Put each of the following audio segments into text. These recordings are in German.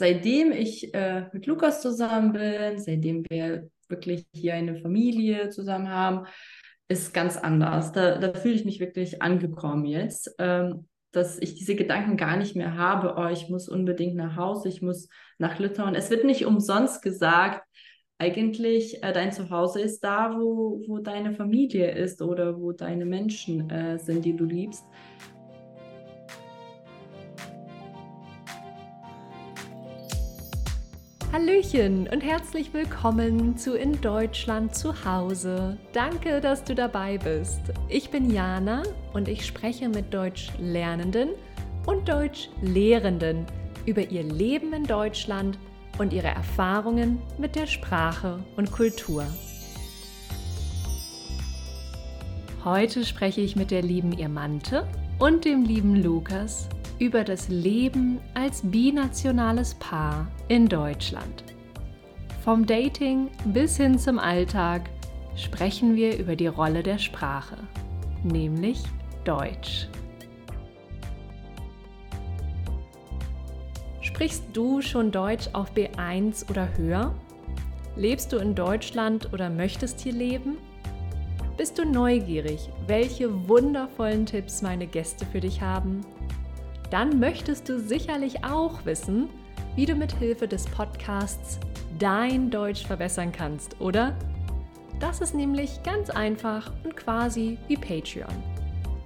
seitdem ich äh, mit Lukas zusammen bin, seitdem wir wirklich hier eine Familie zusammen haben, ist ganz anders. Da, da fühle ich mich wirklich angekommen jetzt, ähm, dass ich diese Gedanken gar nicht mehr habe, oh, ich muss unbedingt nach Hause, ich muss nach Litauen. Es wird nicht umsonst gesagt, eigentlich äh, dein Zuhause ist da, wo, wo deine Familie ist oder wo deine Menschen äh, sind, die du liebst. Hallöchen und herzlich willkommen zu In Deutschland zu Hause. Danke, dass du dabei bist. Ich bin Jana und ich spreche mit Deutschlernenden und Deutschlehrenden über ihr Leben in Deutschland und ihre Erfahrungen mit der Sprache und Kultur. Heute spreche ich mit der lieben Irmante und dem lieben Lukas über das Leben als binationales Paar in Deutschland. Vom Dating bis hin zum Alltag sprechen wir über die Rolle der Sprache, nämlich Deutsch. Sprichst du schon Deutsch auf B1 oder höher? Lebst du in Deutschland oder möchtest hier leben? Bist du neugierig, welche wundervollen Tipps meine Gäste für dich haben? dann möchtest du sicherlich auch wissen, wie du mit Hilfe des Podcasts dein Deutsch verbessern kannst, oder? Das ist nämlich ganz einfach und quasi wie Patreon.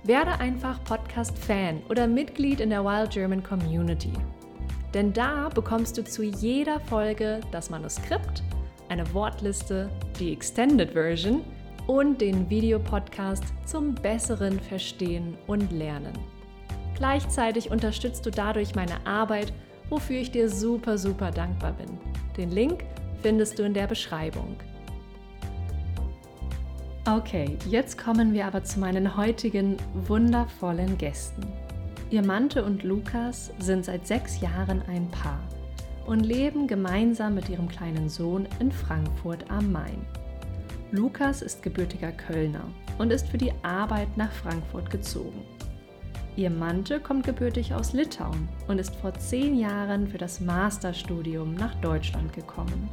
Werde einfach Podcast-Fan oder Mitglied in der Wild German Community. Denn da bekommst du zu jeder Folge das Manuskript, eine Wortliste, die Extended Version und den Videopodcast zum besseren Verstehen und Lernen. Gleichzeitig unterstützt du dadurch meine Arbeit, wofür ich dir super, super dankbar bin. Den Link findest du in der Beschreibung. Okay, jetzt kommen wir aber zu meinen heutigen wundervollen Gästen. Ihr Mante und Lukas sind seit sechs Jahren ein Paar und leben gemeinsam mit ihrem kleinen Sohn in Frankfurt am Main. Lukas ist gebürtiger Kölner und ist für die Arbeit nach Frankfurt gezogen. Ihr Mante kommt gebürtig aus Litauen und ist vor zehn Jahren für das Masterstudium nach Deutschland gekommen.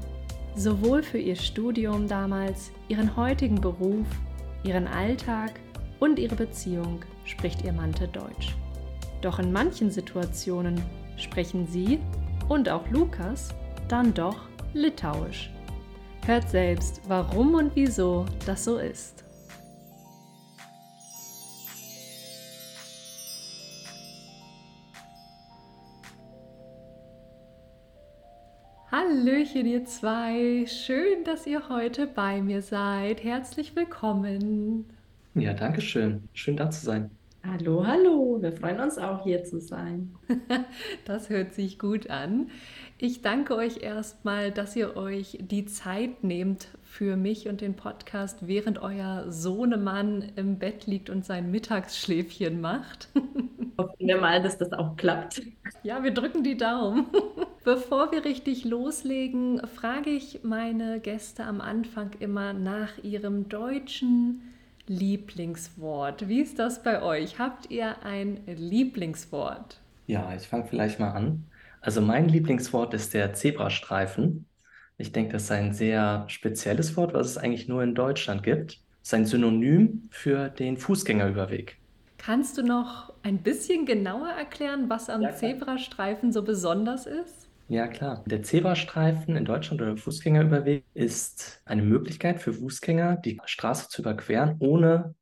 Sowohl für ihr Studium damals, ihren heutigen Beruf, ihren Alltag und ihre Beziehung spricht ihr Mante Deutsch. Doch in manchen Situationen sprechen sie und auch Lukas dann doch Litauisch. Hört selbst, warum und wieso das so ist. Hallöchen, ihr zwei. Schön, dass ihr heute bei mir seid. Herzlich willkommen. Ja, danke schön. Schön da zu sein. Hallo, hallo. Wir freuen uns auch hier zu sein. das hört sich gut an. Ich danke euch erstmal, dass ihr euch die Zeit nehmt für mich und den Podcast, während euer Sohnemann im Bett liegt und sein Mittagsschläfchen macht. Hoffen wir mal, dass das auch klappt. Ja, wir drücken die Daumen. Bevor wir richtig loslegen, frage ich meine Gäste am Anfang immer nach ihrem deutschen Lieblingswort. Wie ist das bei euch? Habt ihr ein Lieblingswort? Ja, ich fange vielleicht mal an. Also mein Lieblingswort ist der Zebrastreifen. Ich denke, das ist ein sehr spezielles Wort, was es eigentlich nur in Deutschland gibt. Es ist ein Synonym für den Fußgängerüberweg. Kannst du noch ein bisschen genauer erklären, was am ja, Zebrastreifen so besonders ist? Ja, klar. Der Zebrastreifen in Deutschland oder Fußgängerüberweg ist eine Möglichkeit für Fußgänger, die Straße zu überqueren, ohne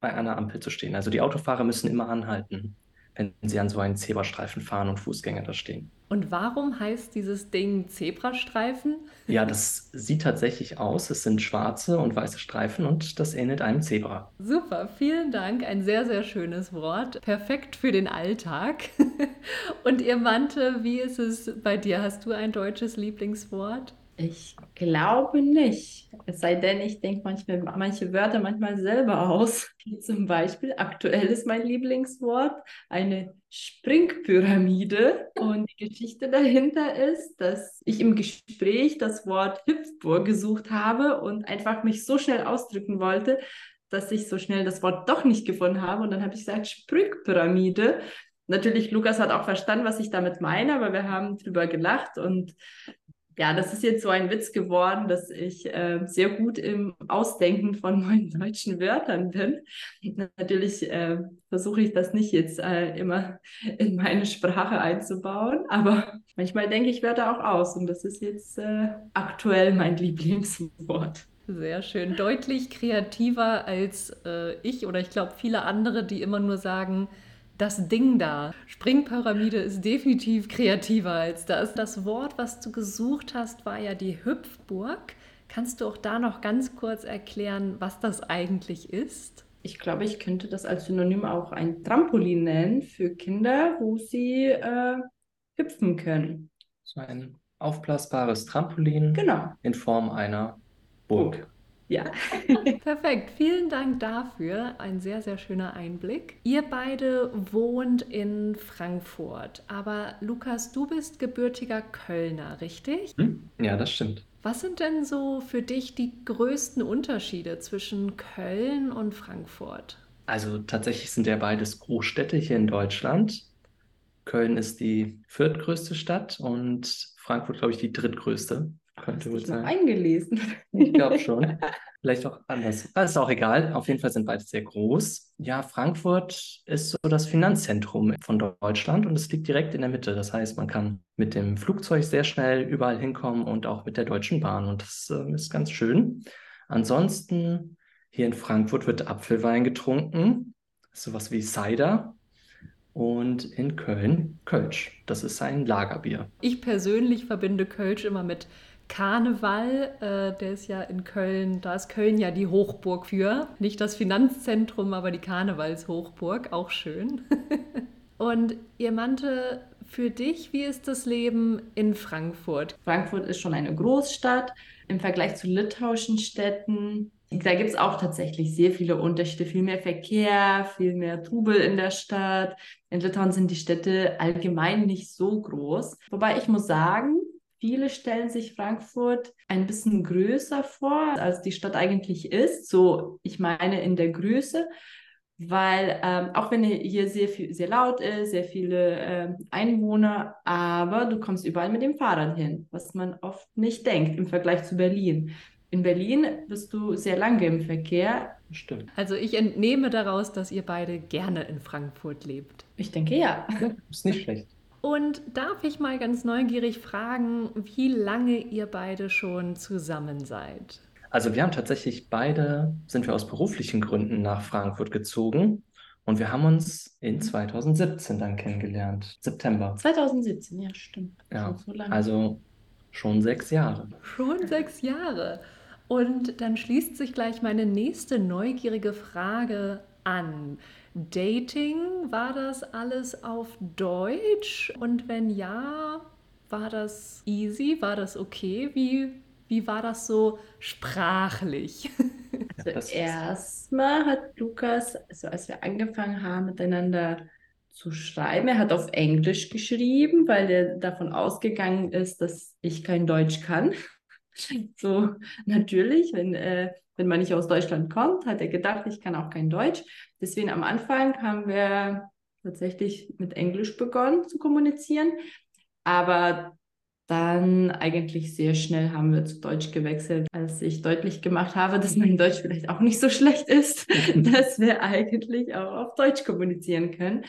bei einer Ampel zu stehen. Also die Autofahrer müssen immer anhalten wenn sie an so einen Zebrastreifen fahren und Fußgänger da stehen. Und warum heißt dieses Ding Zebrastreifen? Ja, das sieht tatsächlich aus. Es sind schwarze und weiße Streifen und das ähnelt einem Zebra. Super, vielen Dank. Ein sehr, sehr schönes Wort. Perfekt für den Alltag. und ihr Mante, wie ist es bei dir? Hast du ein deutsches Lieblingswort? Ich glaube nicht. Es sei denn, ich denke manchmal manche Wörter manchmal selber aus. Wie zum Beispiel, aktuell ist mein Lieblingswort eine Springpyramide. Und die Geschichte dahinter ist, dass ich im Gespräch das Wort Hüpfburg gesucht habe und einfach mich so schnell ausdrücken wollte, dass ich so schnell das Wort doch nicht gefunden habe. Und dann habe ich gesagt Springpyramide. natürlich, Lukas hat auch verstanden, was ich damit meine, aber wir haben drüber gelacht und ja, das ist jetzt so ein Witz geworden, dass ich äh, sehr gut im Ausdenken von neuen deutschen Wörtern bin. Natürlich äh, versuche ich das nicht jetzt äh, immer in meine Sprache einzubauen, aber manchmal denke ich Wörter auch aus und das ist jetzt äh, aktuell mein Lieblingswort. Sehr schön. Deutlich kreativer als äh, ich oder ich glaube viele andere, die immer nur sagen, das Ding da. Springpyramide ist definitiv kreativer als das. Das Wort, was du gesucht hast, war ja die Hüpfburg. Kannst du auch da noch ganz kurz erklären, was das eigentlich ist? Ich glaube, ich könnte das als Synonym auch ein Trampolin nennen für Kinder, wo sie äh, hüpfen können. So ein aufblasbares Trampolin genau. in Form einer Burg. Ja. Perfekt. Vielen Dank dafür. Ein sehr, sehr schöner Einblick. Ihr beide wohnt in Frankfurt. Aber Lukas, du bist gebürtiger Kölner, richtig? Hm? Ja, das stimmt. Was sind denn so für dich die größten Unterschiede zwischen Köln und Frankfurt? Also tatsächlich sind ja beides Großstädte hier in Deutschland. Köln ist die viertgrößte Stadt und Frankfurt, glaube ich, die drittgrößte. Könnte wohl sein. eingelesen. Ich glaube schon. Vielleicht auch anders. Das ist auch egal. Auf jeden Fall sind beide sehr groß. Ja, Frankfurt ist so das Finanzzentrum von Deutschland und es liegt direkt in der Mitte. Das heißt, man kann mit dem Flugzeug sehr schnell überall hinkommen und auch mit der Deutschen Bahn. Und das äh, ist ganz schön. Ansonsten hier in Frankfurt wird Apfelwein getrunken. Sowas wie Cider und in Köln Kölsch. Das ist ein Lagerbier. Ich persönlich verbinde Kölsch immer mit Karneval, äh, der ist ja in Köln, da ist Köln ja die Hochburg für. Nicht das Finanzzentrum, aber die Karnevalshochburg, auch schön. Und ihr meinte, für dich, wie ist das Leben in Frankfurt? Frankfurt ist schon eine Großstadt im Vergleich zu litauischen Städten. Da gibt es auch tatsächlich sehr viele Unterschiede, viel mehr Verkehr, viel mehr Trubel in der Stadt. In Litauen sind die Städte allgemein nicht so groß. Wobei ich muss sagen, Viele stellen sich Frankfurt ein bisschen größer vor, als die Stadt eigentlich ist. So, ich meine in der Größe, weil ähm, auch wenn hier sehr viel, sehr laut ist, sehr viele äh, Einwohner, aber du kommst überall mit dem Fahrrad hin, was man oft nicht denkt im Vergleich zu Berlin. In Berlin bist du sehr lange im Verkehr. Stimmt. Also ich entnehme daraus, dass ihr beide gerne in Frankfurt lebt. Ich denke ja. ja ist nicht schlecht. Und darf ich mal ganz neugierig fragen, wie lange ihr beide schon zusammen seid? Also wir haben tatsächlich beide, sind wir aus beruflichen Gründen nach Frankfurt gezogen und wir haben uns in 2017 dann kennengelernt. September. 2017, ja, stimmt. Ja, so also schon sechs Jahre. Schon sechs Jahre. Und dann schließt sich gleich meine nächste neugierige Frage an. Dating, war das alles auf Deutsch? Und wenn ja, war das easy? War das okay? Wie, wie war das so sprachlich? Also erstmal hat Lukas, also als wir angefangen haben miteinander zu schreiben, er hat auf Englisch geschrieben, weil er davon ausgegangen ist, dass ich kein Deutsch kann. So natürlich, wenn äh, wenn man nicht aus Deutschland kommt, hat er gedacht, ich kann auch kein Deutsch. Deswegen am Anfang haben wir tatsächlich mit Englisch begonnen zu kommunizieren. Aber dann eigentlich sehr schnell haben wir zu Deutsch gewechselt, als ich deutlich gemacht habe, dass mein Deutsch vielleicht auch nicht so schlecht ist, dass wir eigentlich auch auf Deutsch kommunizieren können.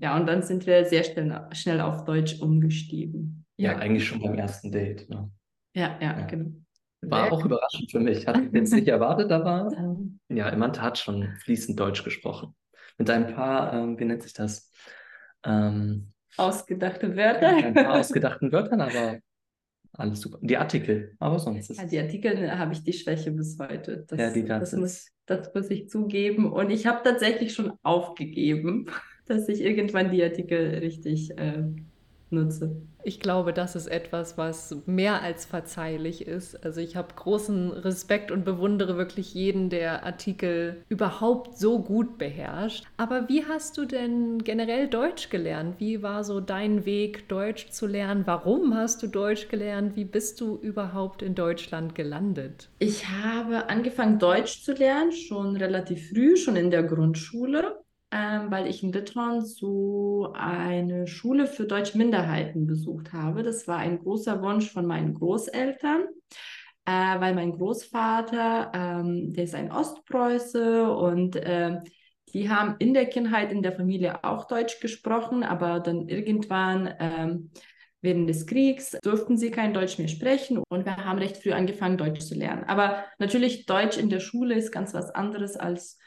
Ja, und dann sind wir sehr schnell, schnell auf Deutsch umgestiegen. Ja, ja, eigentlich schon beim ersten Date. Ne? Ja, ja, ja, genau. War auch überraschend für mich. Hatte ich jetzt nicht erwartet, aber ja, Imanta hat schon fließend Deutsch gesprochen. Mit ein paar, ähm, wie nennt sich das? Ähm, Ausgedachte Wörter. Ein paar ausgedachten Wörtern, aber alles super. Die Artikel, aber sonst ist ja, Die Artikel ne, habe ich die Schwäche bis heute. Das, ja, die das, muss, das muss ich zugeben. Und ich habe tatsächlich schon aufgegeben, dass ich irgendwann die Artikel richtig äh, nutze. Ich glaube, das ist etwas, was mehr als verzeihlich ist. Also ich habe großen Respekt und bewundere wirklich jeden, der Artikel überhaupt so gut beherrscht. Aber wie hast du denn generell Deutsch gelernt? Wie war so dein Weg, Deutsch zu lernen? Warum hast du Deutsch gelernt? Wie bist du überhaupt in Deutschland gelandet? Ich habe angefangen, Deutsch zu lernen, schon relativ früh, schon in der Grundschule. Ähm, weil ich in Litauen so eine Schule für deutsche Minderheiten besucht habe. Das war ein großer Wunsch von meinen Großeltern, äh, weil mein Großvater, ähm, der ist ein Ostpreuße und äh, die haben in der Kindheit in der Familie auch Deutsch gesprochen, aber dann irgendwann ähm, während des Kriegs durften sie kein Deutsch mehr sprechen und wir haben recht früh angefangen, Deutsch zu lernen. Aber natürlich, Deutsch in der Schule ist ganz was anderes als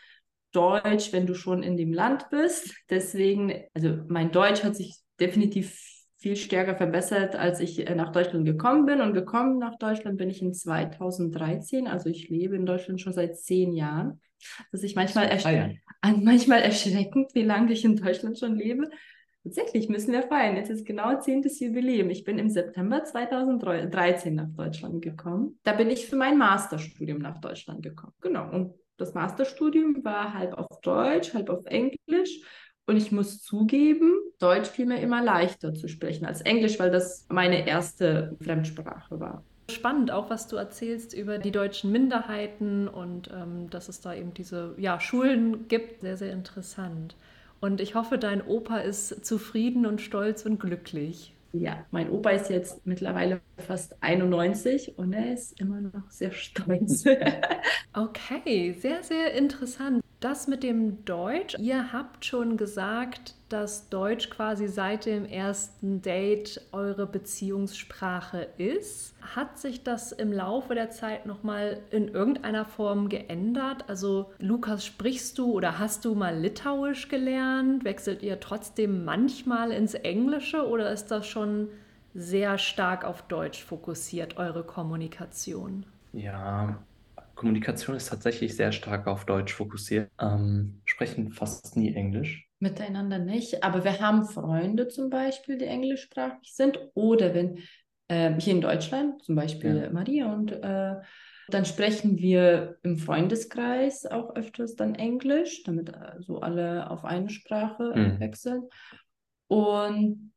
Deutsch, wenn du schon in dem Land bist. Deswegen, also mein Deutsch hat sich definitiv viel stärker verbessert, als ich äh, nach Deutschland gekommen bin. Und gekommen nach Deutschland bin ich in 2013. Also ich lebe in Deutschland schon seit zehn Jahren. Das ist manchmal, ersch manchmal erschreckend, wie lange ich in Deutschland schon lebe. Tatsächlich müssen wir feiern. Jetzt ist genau zehntes Jubiläum. Ich bin im September 2013 nach Deutschland gekommen. Da bin ich für mein Masterstudium nach Deutschland gekommen. Genau. Und das Masterstudium war halb auf Deutsch, halb auf Englisch. Und ich muss zugeben, Deutsch fiel mir immer leichter zu sprechen als Englisch, weil das meine erste Fremdsprache war. Spannend auch, was du erzählst über die deutschen Minderheiten und ähm, dass es da eben diese ja, Schulen gibt. Sehr, sehr interessant. Und ich hoffe, dein Opa ist zufrieden und stolz und glücklich. Ja, mein Opa ist jetzt mittlerweile fast 91 und er ist immer noch sehr stolz. okay, sehr, sehr interessant. Das mit dem Deutsch. Ihr habt schon gesagt, dass Deutsch quasi seit dem ersten Date eure Beziehungssprache ist. Hat sich das im Laufe der Zeit nochmal in irgendeiner Form geändert? Also Lukas, sprichst du oder hast du mal Litauisch gelernt? Wechselt ihr trotzdem manchmal ins Englische oder ist das schon sehr stark auf Deutsch fokussiert, eure Kommunikation? Ja, Kommunikation ist tatsächlich sehr stark auf Deutsch fokussiert, ähm, sprechen fast nie Englisch. Miteinander nicht, aber wir haben Freunde zum Beispiel, die englischsprachig sind oder wenn äh, hier in Deutschland, zum Beispiel ja. Maria und äh, dann sprechen wir im Freundeskreis auch öfters dann Englisch, damit äh, so alle auf eine Sprache mhm. wechseln. Und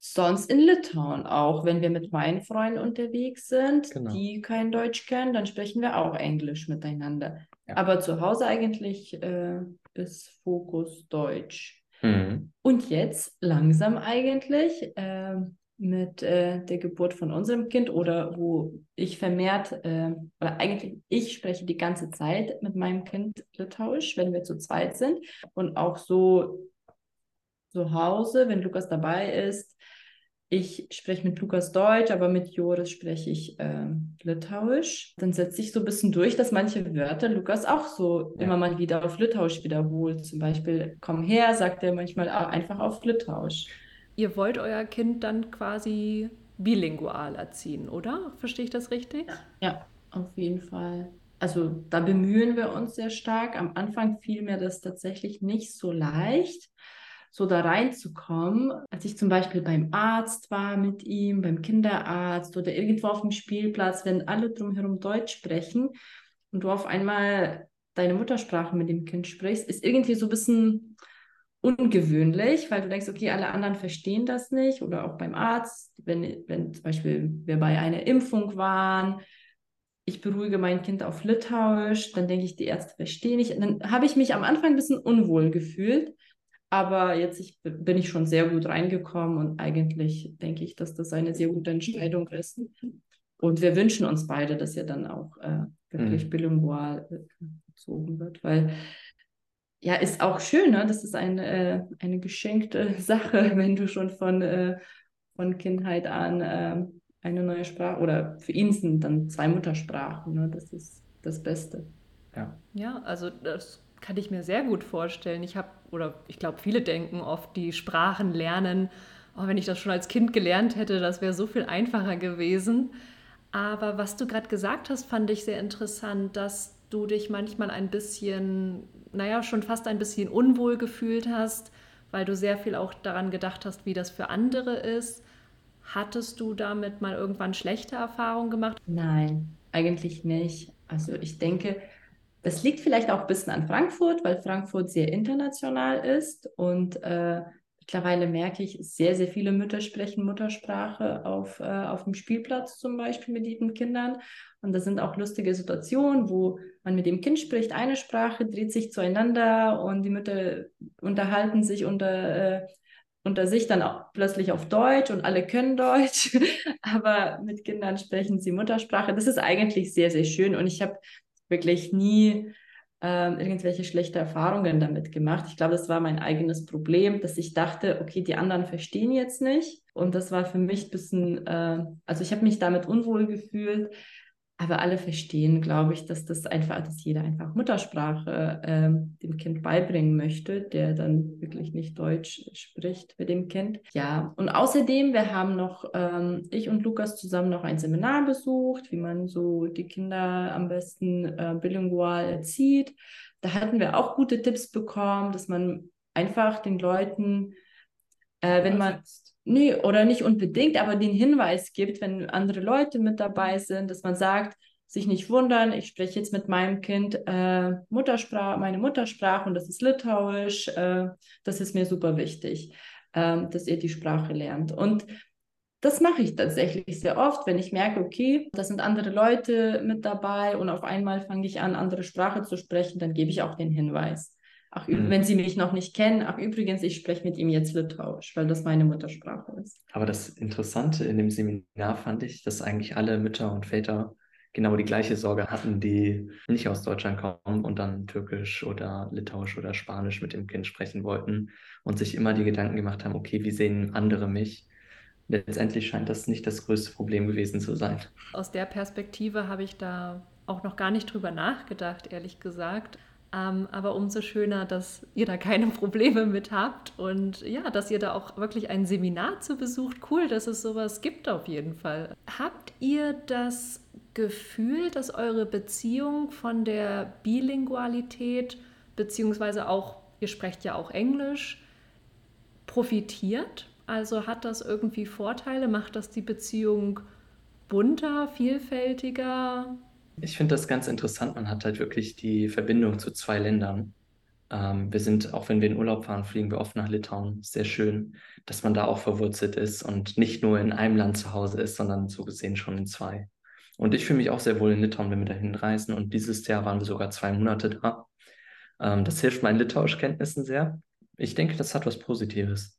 sonst in Litauen auch, wenn wir mit meinen Freunden unterwegs sind, genau. die kein Deutsch kennen, dann sprechen wir auch Englisch miteinander. Ja. Aber zu Hause eigentlich äh, ist Fokus Deutsch. Mhm. Und jetzt langsam eigentlich äh, mit äh, der Geburt von unserem Kind oder wo ich vermehrt, äh, oder eigentlich ich spreche die ganze Zeit mit meinem Kind Litauisch, wenn wir zu zweit sind und auch so zu Hause, wenn Lukas dabei ist, ich spreche mit Lukas Deutsch, aber mit Joris spreche ich äh, Litauisch. Dann setzt sich so ein bisschen durch, dass manche Wörter Lukas auch so ja. immer mal wieder auf Litauisch wiederholt. Zum Beispiel, komm her, sagt er manchmal auch einfach auf Litauisch. Ihr wollt euer Kind dann quasi bilingual erziehen, oder? Verstehe ich das richtig? Ja, ja auf jeden Fall. Also da bemühen wir uns sehr stark. Am Anfang fiel mir das tatsächlich nicht so leicht so da reinzukommen. Als ich zum Beispiel beim Arzt war mit ihm, beim Kinderarzt oder irgendwo auf dem Spielplatz, wenn alle drumherum Deutsch sprechen und du auf einmal deine Muttersprache mit dem Kind sprichst, ist irgendwie so ein bisschen ungewöhnlich, weil du denkst, okay, alle anderen verstehen das nicht oder auch beim Arzt, wenn, wenn zum Beispiel wir bei einer Impfung waren, ich beruhige mein Kind auf Litauisch, dann denke ich, die Ärzte verstehen nicht. dann habe ich mich am Anfang ein bisschen unwohl gefühlt. Aber jetzt ich, bin ich schon sehr gut reingekommen und eigentlich denke ich, dass das eine sehr gute Entscheidung ist. Und wir wünschen uns beide, dass er dann auch äh, wirklich mhm. bilingual äh, erzogen wird, weil ja, ist auch schön, ne? das ist eine, äh, eine geschenkte Sache, wenn du schon von, äh, von Kindheit an äh, eine neue Sprache oder für ihn sind dann zwei Muttersprachen, ne? das ist das Beste. Ja, ja also das kann ich mir sehr gut vorstellen. Ich habe, oder ich glaube, viele denken oft, die Sprachen lernen, oh, wenn ich das schon als Kind gelernt hätte, das wäre so viel einfacher gewesen. Aber was du gerade gesagt hast, fand ich sehr interessant, dass du dich manchmal ein bisschen, naja, schon fast ein bisschen unwohl gefühlt hast, weil du sehr viel auch daran gedacht hast, wie das für andere ist. Hattest du damit mal irgendwann schlechte Erfahrungen gemacht? Nein, eigentlich nicht. Also ich denke, das liegt vielleicht auch ein bisschen an Frankfurt, weil Frankfurt sehr international ist und äh, Mittlerweile merke ich, sehr, sehr viele Mütter sprechen Muttersprache auf, äh, auf dem Spielplatz zum Beispiel mit ihren Kindern. Und das sind auch lustige Situationen, wo man mit dem Kind spricht, eine Sprache, dreht sich zueinander und die Mütter unterhalten sich unter, äh, unter sich dann auch plötzlich auf Deutsch und alle können Deutsch, aber mit Kindern sprechen sie Muttersprache. Das ist eigentlich sehr, sehr schön und ich habe wirklich nie äh, irgendwelche schlechte Erfahrungen damit gemacht. Ich glaube, das war mein eigenes Problem, dass ich dachte, okay, die anderen verstehen jetzt nicht. Und das war für mich ein bisschen, äh, also ich habe mich damit unwohl gefühlt, aber alle verstehen, glaube ich, dass das einfach, dass jeder einfach Muttersprache ähm, dem Kind beibringen möchte, der dann wirklich nicht Deutsch spricht mit dem Kind. Ja, und außerdem, wir haben noch, ähm, ich und Lukas zusammen noch ein Seminar besucht, wie man so die Kinder am besten äh, bilingual erzieht. Da hatten wir auch gute Tipps bekommen, dass man einfach den Leuten, äh, wenn man Nee, oder nicht unbedingt, aber den Hinweis gibt, wenn andere Leute mit dabei sind, dass man sagt, sich nicht wundern, ich spreche jetzt mit meinem Kind äh, Muttersprache, meine Muttersprache und das ist Litauisch. Äh, das ist mir super wichtig, äh, dass ihr die Sprache lernt. Und das mache ich tatsächlich sehr oft, wenn ich merke, okay, da sind andere Leute mit dabei und auf einmal fange ich an, andere Sprache zu sprechen, dann gebe ich auch den Hinweis. Ach, mhm. wenn Sie mich noch nicht kennen, ach übrigens, ich spreche mit ihm jetzt Litauisch, weil das meine Muttersprache ist. Aber das Interessante in dem Seminar fand ich, dass eigentlich alle Mütter und Väter genau die gleiche Sorge hatten, die nicht aus Deutschland kommen und dann Türkisch oder Litauisch oder Spanisch mit dem Kind sprechen wollten und sich immer die Gedanken gemacht haben, okay, wie sehen andere mich? Letztendlich scheint das nicht das größte Problem gewesen zu sein. Aus der Perspektive habe ich da auch noch gar nicht drüber nachgedacht, ehrlich gesagt. Ähm, aber umso schöner, dass ihr da keine Probleme mit habt und ja, dass ihr da auch wirklich ein Seminar zu besucht. Cool, dass es sowas gibt auf jeden Fall. Habt ihr das Gefühl, dass eure Beziehung von der Bilingualität, beziehungsweise auch, ihr sprecht ja auch Englisch, profitiert? Also hat das irgendwie Vorteile? Macht das die Beziehung bunter, vielfältiger? Ich finde das ganz interessant. Man hat halt wirklich die Verbindung zu zwei Ländern. Ähm, wir sind, auch wenn wir in Urlaub fahren, fliegen wir oft nach Litauen. Sehr schön, dass man da auch verwurzelt ist und nicht nur in einem Land zu Hause ist, sondern so gesehen schon in zwei. Und ich fühle mich auch sehr wohl in Litauen, wenn wir da hinreisen. Und dieses Jahr waren wir sogar zwei Monate da. Ähm, das hilft meinen Litauischkenntnissen sehr. Ich denke, das hat was Positives.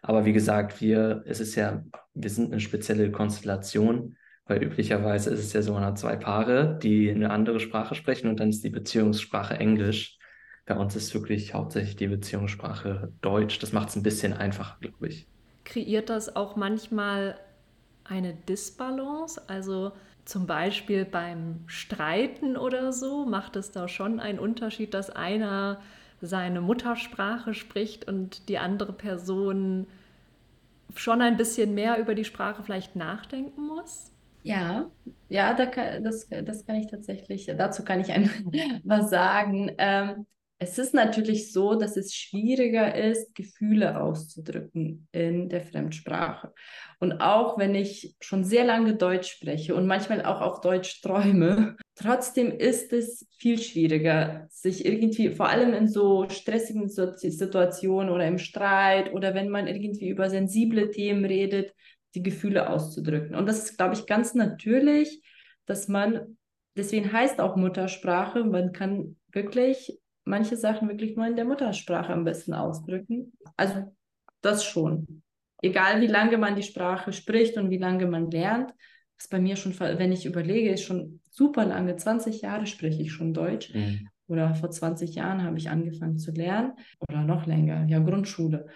Aber wie gesagt, wir, es ist ja, wir sind eine spezielle Konstellation. Weil üblicherweise ist es ja so, man hat zwei Paare, die eine andere Sprache sprechen und dann ist die Beziehungssprache Englisch. Bei uns ist wirklich hauptsächlich die Beziehungssprache Deutsch. Das macht es ein bisschen einfacher, glaube ich. Kreiert das auch manchmal eine Disbalance? Also zum Beispiel beim Streiten oder so, macht es da schon einen Unterschied, dass einer seine Muttersprache spricht und die andere Person schon ein bisschen mehr über die Sprache vielleicht nachdenken muss? Ja, ja, da kann, das, das kann ich tatsächlich, dazu kann ich ein, was sagen. Ähm, es ist natürlich so, dass es schwieriger ist, Gefühle auszudrücken in der Fremdsprache. Und auch wenn ich schon sehr lange Deutsch spreche und manchmal auch auf Deutsch träume, trotzdem ist es viel schwieriger, sich irgendwie, vor allem in so stressigen Situationen oder im Streit oder wenn man irgendwie über sensible Themen redet, die Gefühle auszudrücken. Und das ist, glaube ich, ganz natürlich, dass man, deswegen heißt auch Muttersprache, man kann wirklich manche Sachen wirklich nur in der Muttersprache am besten ausdrücken. Also das schon. Egal wie lange man die Sprache spricht und wie lange man lernt, was bei mir schon, wenn ich überlege, ist schon super lange, 20 Jahre spreche ich schon Deutsch. Mhm. Oder vor 20 Jahren habe ich angefangen zu lernen oder noch länger, ja, Grundschule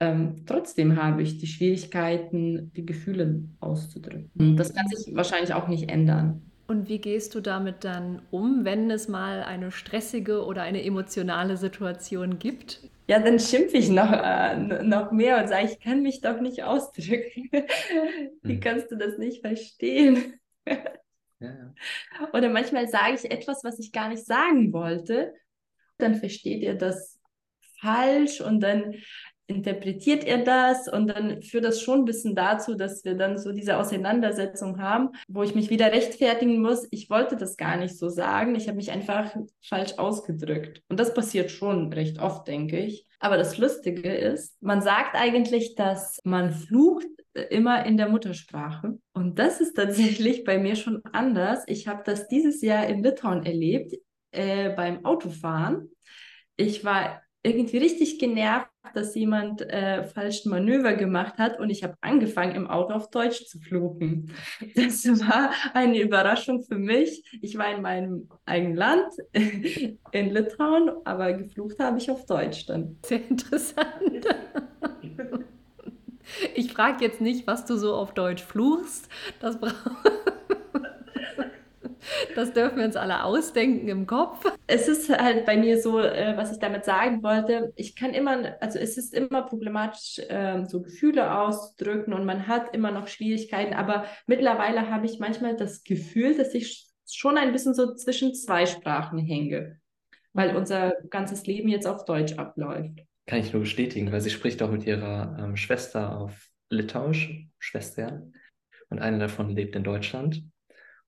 ähm, trotzdem habe ich die Schwierigkeiten, die Gefühle auszudrücken. Und das kann sich wahrscheinlich auch nicht ändern. Und wie gehst du damit dann um, wenn es mal eine stressige oder eine emotionale Situation gibt? Ja, dann schimpfe ich noch, äh, noch mehr und sage, ich kann mich doch nicht ausdrücken. wie hm. kannst du das nicht verstehen? ja, ja. Oder manchmal sage ich etwas, was ich gar nicht sagen wollte. Dann versteht ihr das falsch und dann interpretiert er das? Und dann führt das schon ein bisschen dazu, dass wir dann so diese Auseinandersetzung haben, wo ich mich wieder rechtfertigen muss. Ich wollte das gar nicht so sagen. Ich habe mich einfach falsch ausgedrückt. Und das passiert schon recht oft, denke ich. Aber das Lustige ist, man sagt eigentlich, dass man flucht immer in der Muttersprache. Und das ist tatsächlich bei mir schon anders. Ich habe das dieses Jahr in Litauen erlebt, äh, beim Autofahren. Ich war irgendwie richtig genervt, dass jemand äh, falschen Manöver gemacht hat und ich habe angefangen, im Auto auf Deutsch zu fluchen. Das war eine Überraschung für mich. Ich war in meinem eigenen Land, in Litauen, aber geflucht habe ich auf Deutsch dann. Sehr interessant. Ich frage jetzt nicht, was du so auf Deutsch fluchst. Das braucht. Das dürfen wir uns alle ausdenken im Kopf. Es ist halt bei mir so, äh, was ich damit sagen wollte. Ich kann immer, also es ist immer problematisch, äh, so Gefühle auszudrücken und man hat immer noch Schwierigkeiten. Aber mittlerweile habe ich manchmal das Gefühl, dass ich schon ein bisschen so zwischen zwei Sprachen hänge, weil unser ganzes Leben jetzt auf Deutsch abläuft. Kann ich nur bestätigen, weil sie spricht auch mit ihrer ähm, Schwester auf Litauisch, Schwester, und eine davon lebt in Deutschland.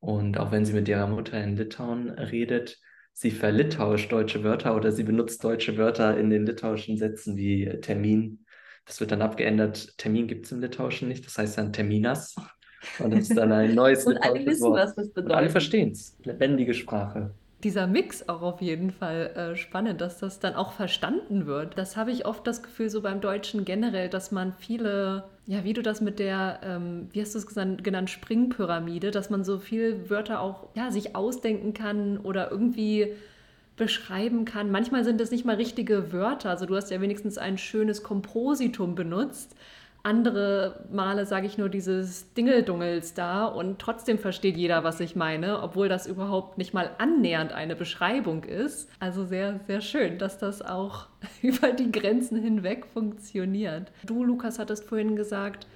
Und auch wenn sie mit ihrer Mutter in Litauen redet, sie verlitauscht deutsche Wörter oder sie benutzt deutsche Wörter in den litauischen Sätzen wie Termin. Das wird dann abgeändert. Termin gibt es im Litauischen nicht, das heißt dann Terminas. Und das ist dann ein neues Und alle wissen, Wort. was das bedeutet. Und alle verstehen es. Lebendige Sprache dieser Mix auch auf jeden Fall äh, spannend, dass das dann auch verstanden wird. Das habe ich oft das Gefühl, so beim Deutschen generell, dass man viele, ja, wie du das mit der, ähm, wie hast du es genannt, Springpyramide, dass man so viele Wörter auch, ja, sich ausdenken kann oder irgendwie beschreiben kann. Manchmal sind es nicht mal richtige Wörter. Also du hast ja wenigstens ein schönes Kompositum benutzt andere Male sage ich nur dieses Dingeldungels da und trotzdem versteht jeder, was ich meine, obwohl das überhaupt nicht mal annähernd eine Beschreibung ist. Also sehr, sehr schön, dass das auch über die Grenzen hinweg funktioniert. Du, Lukas, hattest vorhin gesagt,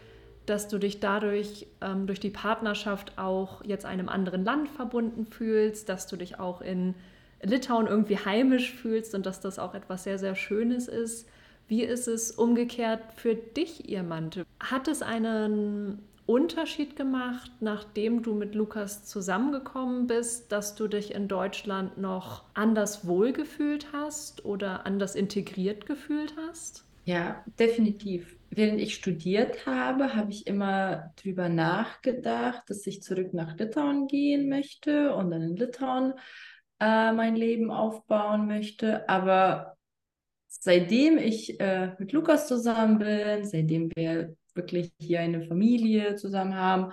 dass du dich dadurch ähm, durch die Partnerschaft auch jetzt einem anderen Land verbunden fühlst, dass du dich auch in Litauen irgendwie heimisch fühlst und dass das auch etwas sehr, sehr Schönes ist. Wie ist es umgekehrt für dich, ihr Mante? Hat es einen Unterschied gemacht, nachdem du mit Lukas zusammengekommen bist, dass du dich in Deutschland noch anders wohlgefühlt hast oder anders integriert gefühlt hast? Ja, definitiv. Während ich studiert habe, habe ich immer darüber nachgedacht, dass ich zurück nach Litauen gehen möchte und dann in Litauen äh, mein Leben aufbauen möchte. Aber seitdem ich äh, mit Lukas zusammen bin, seitdem wir wirklich hier eine Familie zusammen haben,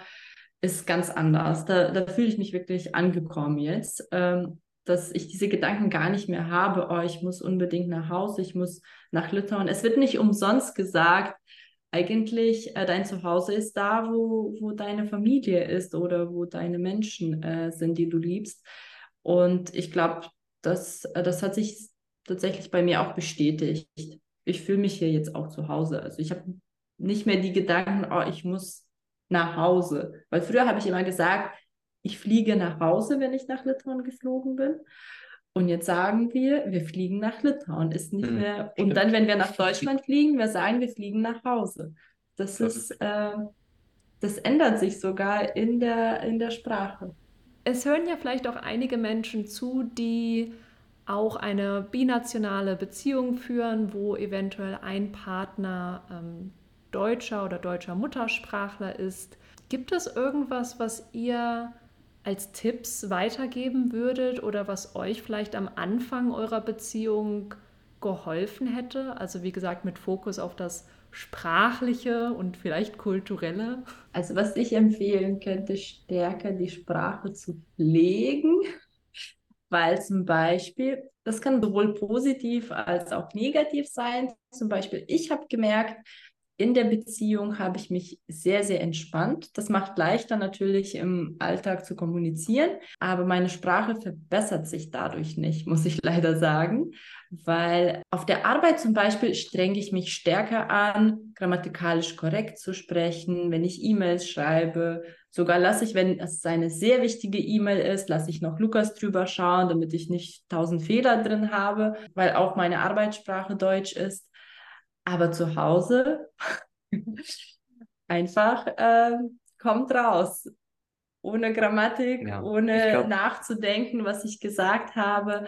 ist ganz anders. Da, da fühle ich mich wirklich angekommen jetzt, ähm, dass ich diese Gedanken gar nicht mehr habe, oh, ich muss unbedingt nach Hause, ich muss nach Litauen. Es wird nicht umsonst gesagt, eigentlich äh, dein Zuhause ist da, wo, wo deine Familie ist oder wo deine Menschen äh, sind, die du liebst. Und ich glaube, das, äh, das hat sich tatsächlich bei mir auch bestätigt. Ich fühle mich hier jetzt auch zu Hause. Also ich habe nicht mehr die Gedanken, oh, ich muss nach Hause. Weil früher habe ich immer gesagt, ich fliege nach Hause, wenn ich nach Litauen geflogen bin. Und jetzt sagen wir, wir fliegen nach Litauen. Ist nicht mhm. mehr. Und dann, wenn wir nach Deutschland fliegen, wir sagen, wir fliegen nach Hause. Das ist, äh, das ändert sich sogar in der, in der Sprache. Es hören ja vielleicht auch einige Menschen zu, die auch eine binationale Beziehung führen, wo eventuell ein Partner ähm, deutscher oder deutscher Muttersprachler ist. Gibt es irgendwas, was ihr als Tipps weitergeben würdet oder was euch vielleicht am Anfang eurer Beziehung geholfen hätte? Also wie gesagt, mit Fokus auf das Sprachliche und vielleicht Kulturelle. Also was ich empfehlen könnte, stärker die Sprache zu pflegen weil zum Beispiel, das kann sowohl positiv als auch negativ sein. Zum Beispiel, ich habe gemerkt, in der Beziehung habe ich mich sehr, sehr entspannt. Das macht leichter natürlich im Alltag zu kommunizieren, aber meine Sprache verbessert sich dadurch nicht, muss ich leider sagen, weil auf der Arbeit zum Beispiel strenge ich mich stärker an, grammatikalisch korrekt zu sprechen, wenn ich E-Mails schreibe. Sogar lasse ich, wenn es eine sehr wichtige E-Mail ist, lasse ich noch Lukas drüber schauen, damit ich nicht tausend Fehler drin habe, weil auch meine Arbeitssprache Deutsch ist. Aber zu Hause einfach äh, kommt raus. Ohne Grammatik, ja, ohne glaub... nachzudenken, was ich gesagt habe.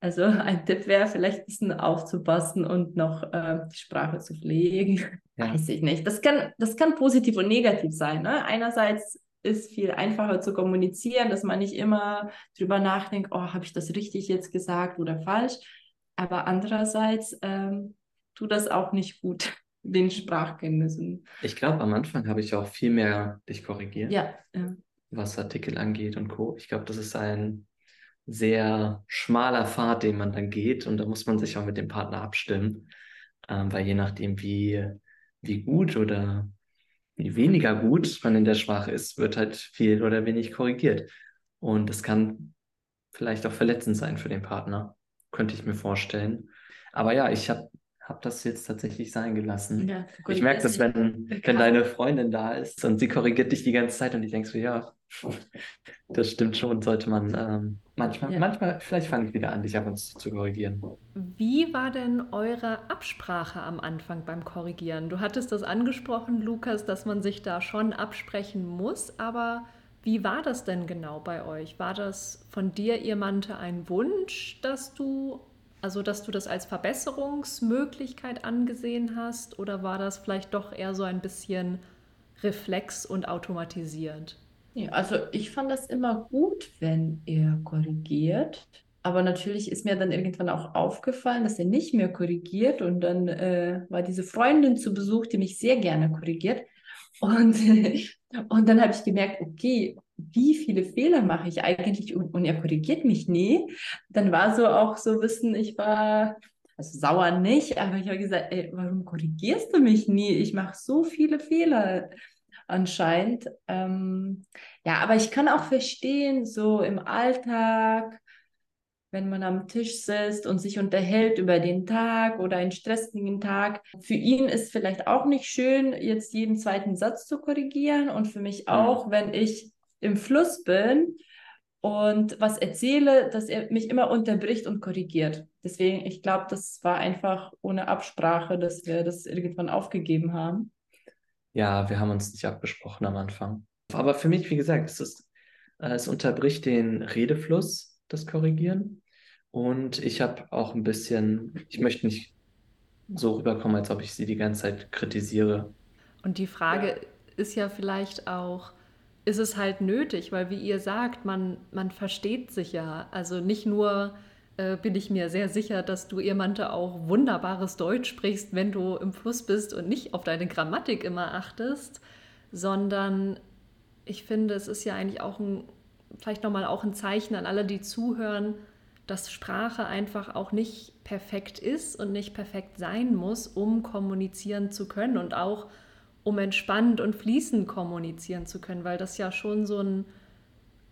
Also ein Tipp wäre vielleicht ein bisschen aufzupassen und noch äh, die Sprache zu pflegen. Ja. Weiß ich nicht. Das kann, das kann positiv und negativ sein. Ne? Einerseits ist viel einfacher zu kommunizieren, dass man nicht immer drüber nachdenkt, oh, habe ich das richtig jetzt gesagt oder falsch. Aber andererseits ähm, tut das auch nicht gut den Sprachkenntnissen. Ich glaube, am Anfang habe ich auch viel mehr dich korrigiert. Ja, ja. Was Artikel angeht und Co. Ich glaube, das ist ein sehr schmaler Pfad, den man dann geht und da muss man sich auch mit dem Partner abstimmen, ähm, weil je nachdem, wie, wie gut oder weniger gut man in der Sprache ist, wird halt viel oder wenig korrigiert. Und das kann vielleicht auch verletzend sein für den Partner, könnte ich mir vorstellen. Aber ja, ich habe habe das jetzt tatsächlich sein gelassen. Ja, ich merke das, wenn, wenn deine Freundin da ist und sie korrigiert dich die ganze Zeit und ich denke so, ja, das stimmt schon, sollte man ähm, manchmal, ja. manchmal, vielleicht fange ich wieder an, dich ab und zu, zu korrigieren. Wie war denn eure Absprache am Anfang beim Korrigieren? Du hattest das angesprochen, Lukas, dass man sich da schon absprechen muss, aber wie war das denn genau bei euch? War das von dir, ihr Mante, ein Wunsch, dass du also, dass du das als Verbesserungsmöglichkeit angesehen hast oder war das vielleicht doch eher so ein bisschen reflex und automatisiert? Ja, also ich fand das immer gut, wenn er korrigiert. Aber natürlich ist mir dann irgendwann auch aufgefallen, dass er nicht mehr korrigiert. Und dann äh, war diese Freundin zu Besuch, die mich sehr gerne korrigiert. Und, und dann habe ich gemerkt, okay, wie viele Fehler mache ich eigentlich und, und er korrigiert mich nie. Dann war so auch so Wissen, ich war, also sauer nicht, aber ich habe gesagt, ey, warum korrigierst du mich nie? Ich mache so viele Fehler anscheinend. Ähm, ja, aber ich kann auch verstehen, so im Alltag, wenn man am Tisch sitzt und sich unterhält über den Tag oder einen stressigen Tag. Für ihn ist vielleicht auch nicht schön, jetzt jeden zweiten Satz zu korrigieren und für mich auch, wenn ich im Fluss bin und was erzähle, dass er mich immer unterbricht und korrigiert. Deswegen, ich glaube, das war einfach ohne Absprache, dass wir das irgendwann aufgegeben haben. Ja, wir haben uns nicht abgesprochen am Anfang. Aber für mich, wie gesagt, es, ist, äh, es unterbricht den Redefluss, das Korrigieren. Und ich habe auch ein bisschen, ich möchte nicht so rüberkommen, als ob ich sie die ganze Zeit kritisiere. Und die Frage ja. ist ja vielleicht auch, ist es halt nötig, weil wie ihr sagt, man, man versteht sich ja. Also nicht nur äh, bin ich mir sehr sicher, dass du, Irmante, auch wunderbares Deutsch sprichst, wenn du im Fluss bist und nicht auf deine Grammatik immer achtest, sondern ich finde, es ist ja eigentlich auch ein, vielleicht nochmal auch ein Zeichen an alle, die zuhören, dass Sprache einfach auch nicht perfekt ist und nicht perfekt sein muss, um kommunizieren zu können und auch um entspannt und fließend kommunizieren zu können, weil das ja schon so, ein,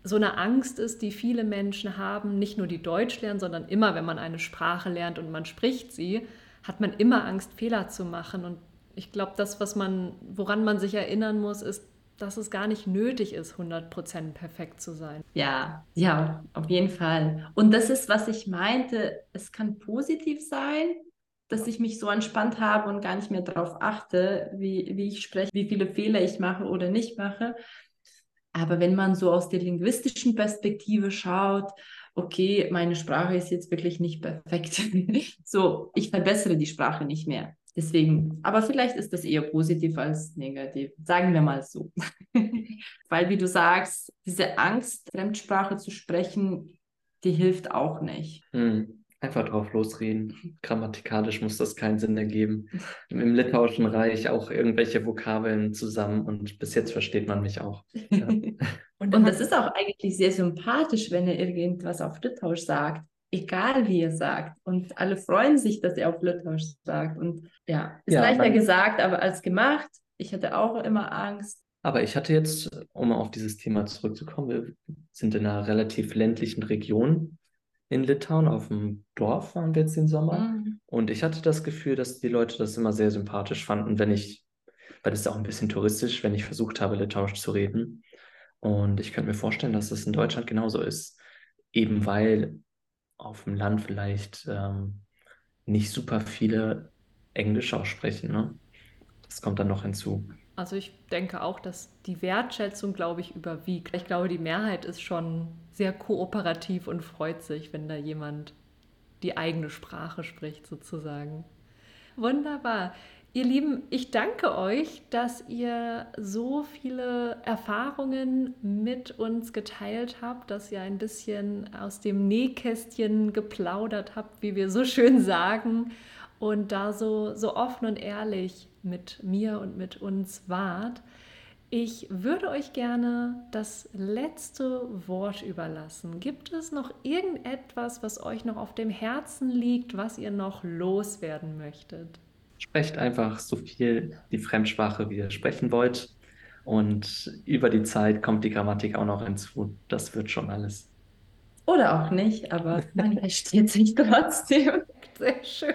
so eine Angst ist, die viele Menschen haben, nicht nur die Deutsch lernen, sondern immer, wenn man eine Sprache lernt und man spricht sie, hat man immer Angst, Fehler zu machen. Und ich glaube, das, was man, woran man sich erinnern muss, ist, dass es gar nicht nötig ist, 100% perfekt zu sein. Ja, ja, auf jeden Fall. Und das ist, was ich meinte, es kann positiv sein, dass ich mich so entspannt habe und gar nicht mehr darauf achte, wie, wie ich spreche, wie viele Fehler ich mache oder nicht mache. Aber wenn man so aus der linguistischen Perspektive schaut, okay, meine Sprache ist jetzt wirklich nicht perfekt. so, ich verbessere die Sprache nicht mehr. Deswegen, aber vielleicht ist das eher positiv als negativ. Sagen wir mal so. Weil, wie du sagst, diese Angst, Fremdsprache zu sprechen, die hilft auch nicht. Hm. Einfach drauf losreden. Grammatikalisch muss das keinen Sinn ergeben. Im Litauischen Reich auch irgendwelche Vokabeln zusammen und bis jetzt versteht man mich auch. Ja. und, und das ist auch eigentlich sehr sympathisch, wenn er irgendwas auf Litauisch sagt. Egal wie er sagt. Und alle freuen sich, dass er auf Litauisch sagt. Und ja, ist ja, leichter gesagt, aber als gemacht. Ich hatte auch immer Angst. Aber ich hatte jetzt, um auf dieses Thema zurückzukommen, wir sind in einer relativ ländlichen Region in Litauen, auf dem Dorf waren wir jetzt den Sommer. Mhm. Und ich hatte das Gefühl, dass die Leute das immer sehr sympathisch fanden, wenn ich, weil das ist auch ein bisschen touristisch, wenn ich versucht habe, Litauisch zu reden. Und ich könnte mir vorstellen, dass das in Deutschland genauso ist. Eben weil auf dem Land vielleicht ähm, nicht super viele Englisch auch sprechen. Ne? Das kommt dann noch hinzu. Also ich denke auch, dass die Wertschätzung, glaube ich, überwiegt. Ich glaube, die Mehrheit ist schon sehr kooperativ und freut sich, wenn da jemand die eigene Sprache spricht, sozusagen. Wunderbar. Ihr Lieben, ich danke euch, dass ihr so viele Erfahrungen mit uns geteilt habt, dass ihr ein bisschen aus dem Nähkästchen geplaudert habt, wie wir so schön sagen, und da so, so offen und ehrlich mit mir und mit uns wart. Ich würde euch gerne das letzte Wort überlassen. Gibt es noch irgendetwas, was euch noch auf dem Herzen liegt, was ihr noch loswerden möchtet? Sprecht einfach so viel die Fremdsprache, wie ihr sprechen wollt. Und über die Zeit kommt die Grammatik auch noch hinzu. Das wird schon alles. Oder auch nicht, aber man versteht sich trotzdem. Sehr schön.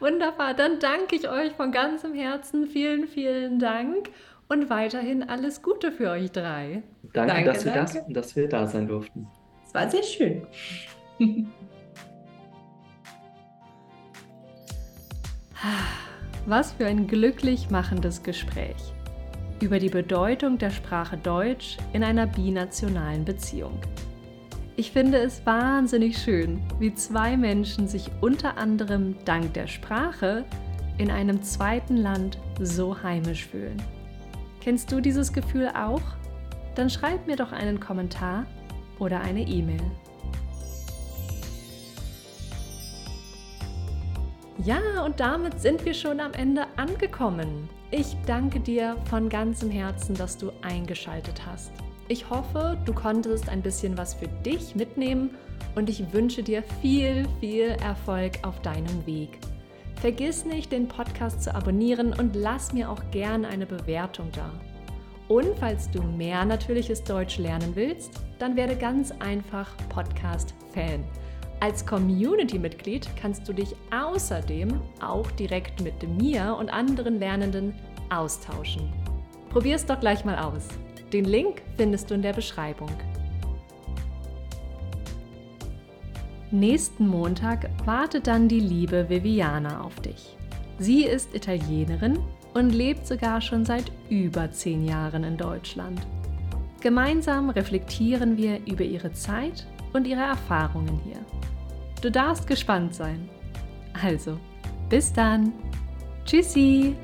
Wunderbar, dann danke ich euch von ganzem Herzen. Vielen, vielen Dank und weiterhin alles Gute für euch drei. Danke, danke dass, danke. Wir das, dass wir da sein durften. Es war sehr schön. Was für ein glücklich machendes Gespräch über die Bedeutung der Sprache Deutsch in einer binationalen Beziehung. Ich finde es wahnsinnig schön, wie zwei Menschen sich unter anderem dank der Sprache in einem zweiten Land so heimisch fühlen. Kennst du dieses Gefühl auch? Dann schreib mir doch einen Kommentar oder eine E-Mail. Ja, und damit sind wir schon am Ende angekommen. Ich danke dir von ganzem Herzen, dass du eingeschaltet hast. Ich hoffe, du konntest ein bisschen was für dich mitnehmen und ich wünsche dir viel, viel Erfolg auf deinem Weg. Vergiss nicht, den Podcast zu abonnieren und lass mir auch gerne eine Bewertung da. Und falls du mehr natürliches Deutsch lernen willst, dann werde ganz einfach Podcast-Fan. Als Community-Mitglied kannst du dich außerdem auch direkt mit mir und anderen Lernenden austauschen. Probier es doch gleich mal aus. Den Link findest du in der Beschreibung. Nächsten Montag wartet dann die liebe Viviana auf dich. Sie ist Italienerin und lebt sogar schon seit über zehn Jahren in Deutschland. Gemeinsam reflektieren wir über ihre Zeit und ihre Erfahrungen hier. Du darfst gespannt sein. Also, bis dann. Tschüssi!